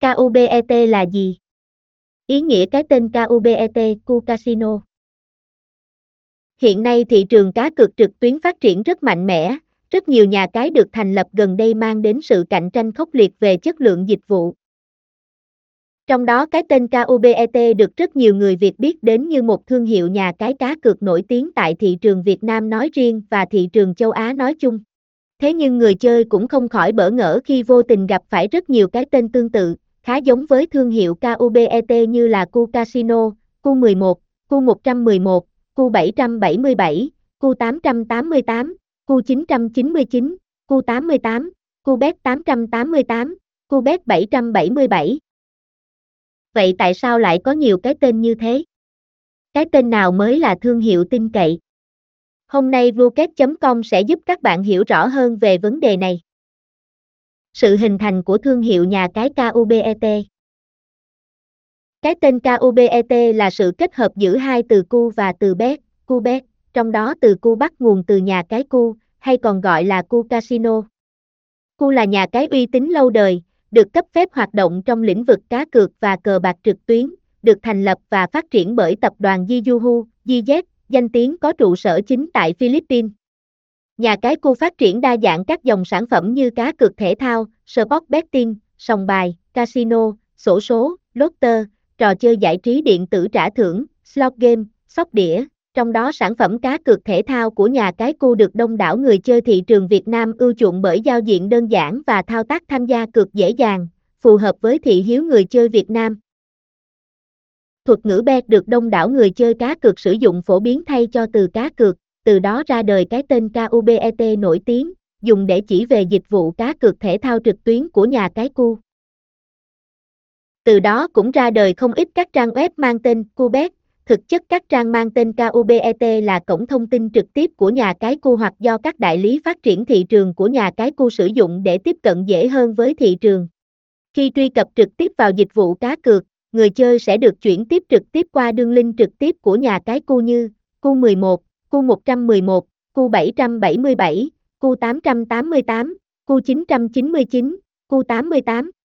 KUBET là gì? Ý nghĩa cái tên KUBET, Ku Casino. Hiện nay thị trường cá cược trực tuyến phát triển rất mạnh mẽ, rất nhiều nhà cái được thành lập gần đây mang đến sự cạnh tranh khốc liệt về chất lượng dịch vụ. Trong đó cái tên KUBET được rất nhiều người Việt biết đến như một thương hiệu nhà cái cá cược nổi tiếng tại thị trường Việt Nam nói riêng và thị trường châu Á nói chung. Thế nhưng người chơi cũng không khỏi bỡ ngỡ khi vô tình gặp phải rất nhiều cái tên tương tự, khá giống với thương hiệu KUBET như là Cu Casino, Cu11, Cu111, Cu777, Cu888, Cu999, Cu88, Cu Bet 888, Cu Bet 777. Vậy tại sao lại có nhiều cái tên như thế? Cái tên nào mới là thương hiệu tin cậy? Hôm nay vuket.com sẽ giúp các bạn hiểu rõ hơn về vấn đề này. Sự hình thành của thương hiệu nhà cái KUBET Cái tên KUBET là sự kết hợp giữa hai từ cu và từ bet, Cubet, trong đó từ cu bắt nguồn từ nhà cái cu, hay còn gọi là cu casino. Cu là nhà cái uy tín lâu đời, được cấp phép hoạt động trong lĩnh vực cá cược và cờ bạc trực tuyến, được thành lập và phát triển bởi tập đoàn Jiyuhu, JZ, danh tiếng có trụ sở chính tại Philippines. Nhà cái cu phát triển đa dạng các dòng sản phẩm như cá cược thể thao, sport betting, sòng bài, casino, sổ số, lotto, trò chơi giải trí điện tử trả thưởng, slot game, sóc đĩa. Trong đó sản phẩm cá cược thể thao của nhà cái cu được đông đảo người chơi thị trường Việt Nam ưa chuộng bởi giao diện đơn giản và thao tác tham gia cược dễ dàng, phù hợp với thị hiếu người chơi Việt Nam. Thuật ngữ bet được đông đảo người chơi cá cược sử dụng phổ biến thay cho từ cá cược, từ đó ra đời cái tên KUBET nổi tiếng, dùng để chỉ về dịch vụ cá cược thể thao trực tuyến của nhà cái cu. Từ đó cũng ra đời không ít các trang web mang tên Cubet, thực chất các trang mang tên KUBET là cổng thông tin trực tiếp của nhà cái cu hoặc do các đại lý phát triển thị trường của nhà cái cu sử dụng để tiếp cận dễ hơn với thị trường. Khi truy cập trực tiếp vào dịch vụ cá cược, người chơi sẽ được chuyển tiếp trực tiếp qua đường link trực tiếp của nhà cái cu như Cu11, Q111, Q777, Q888, Q999, Q88.